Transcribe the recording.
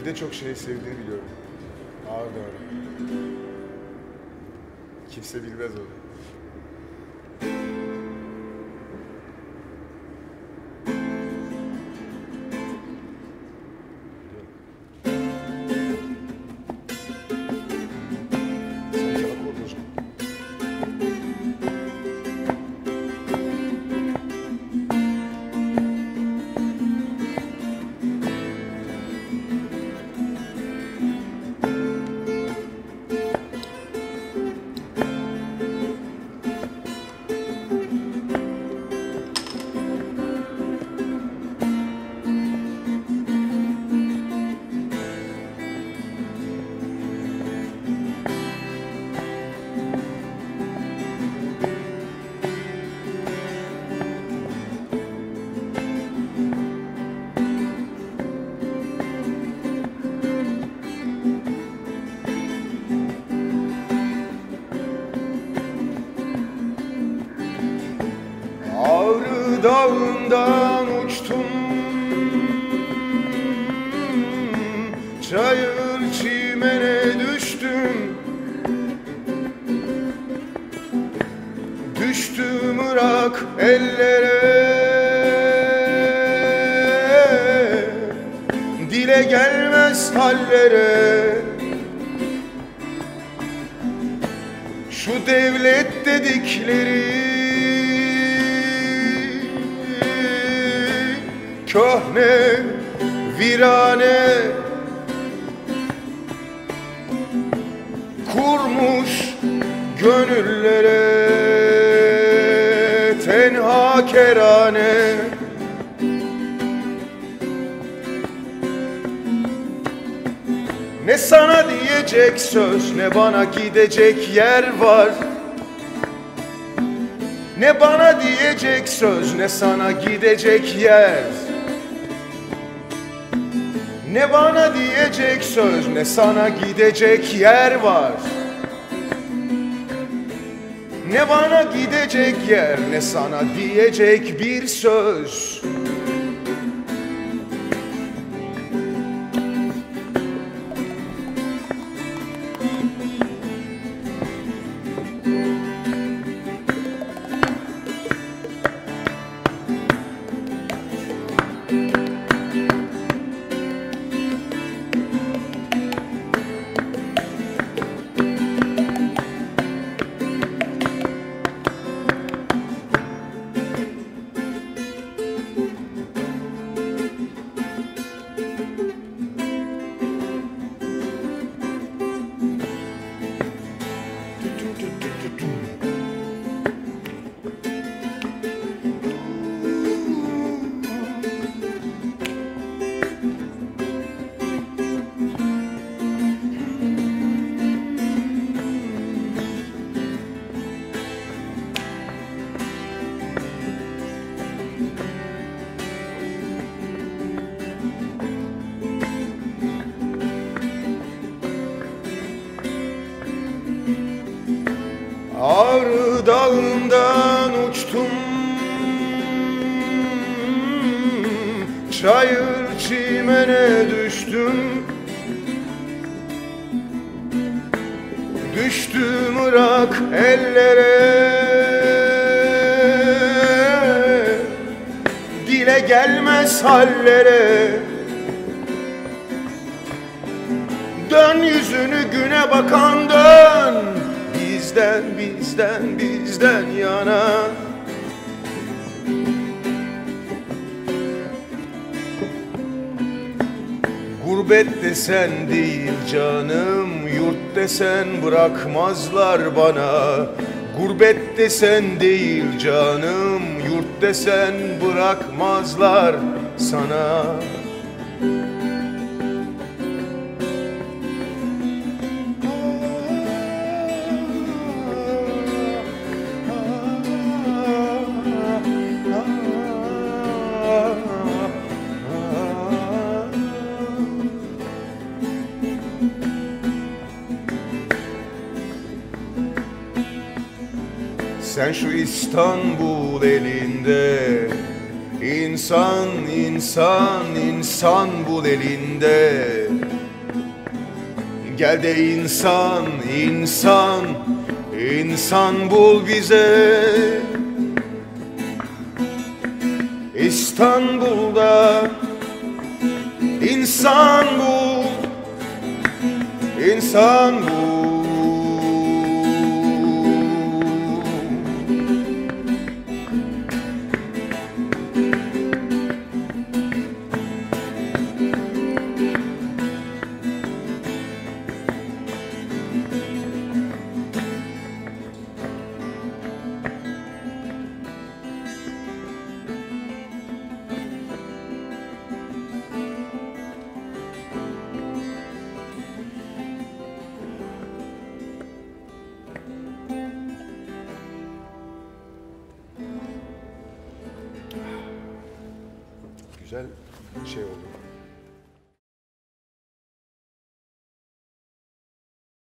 Bir de çok şey sevdiğini biliyorum. Ağır Dağ'ı. Kimse bilmez onu. Dağından uçtum. Çayır çimene düştüm. Düştüm Irak ellere. Dile gelmez hallere. Şu devlet dedikleri Köhne, virane Kurmuş gönüllere Tenha kerane. Ne sana diyecek söz ne bana gidecek yer var. Ne bana diyecek söz ne sana gidecek yer Ne bana diyecek söz ne sana gidecek yer var. Ne bana gidecek yer ne sana diyecek bir söz Ağrı dağından uçtum. Çayır çimene düştüm. Düştüm Irak ellere. Dile gelmez hallere. Dön yüzünü güne bakan dön Bizden bizden bizden yana. Gurbet desen değil canım Yurt desen bırakmazlar bana. Gurbet desen değil canım Yurt desen bırakmazlar sana Sen şu İstanbul elinde İnsan, insan, insan bul elinde. Gel de insan, insan, insan bul bize. İstanbul'da insan bul, insan bul Güzel şey oldu.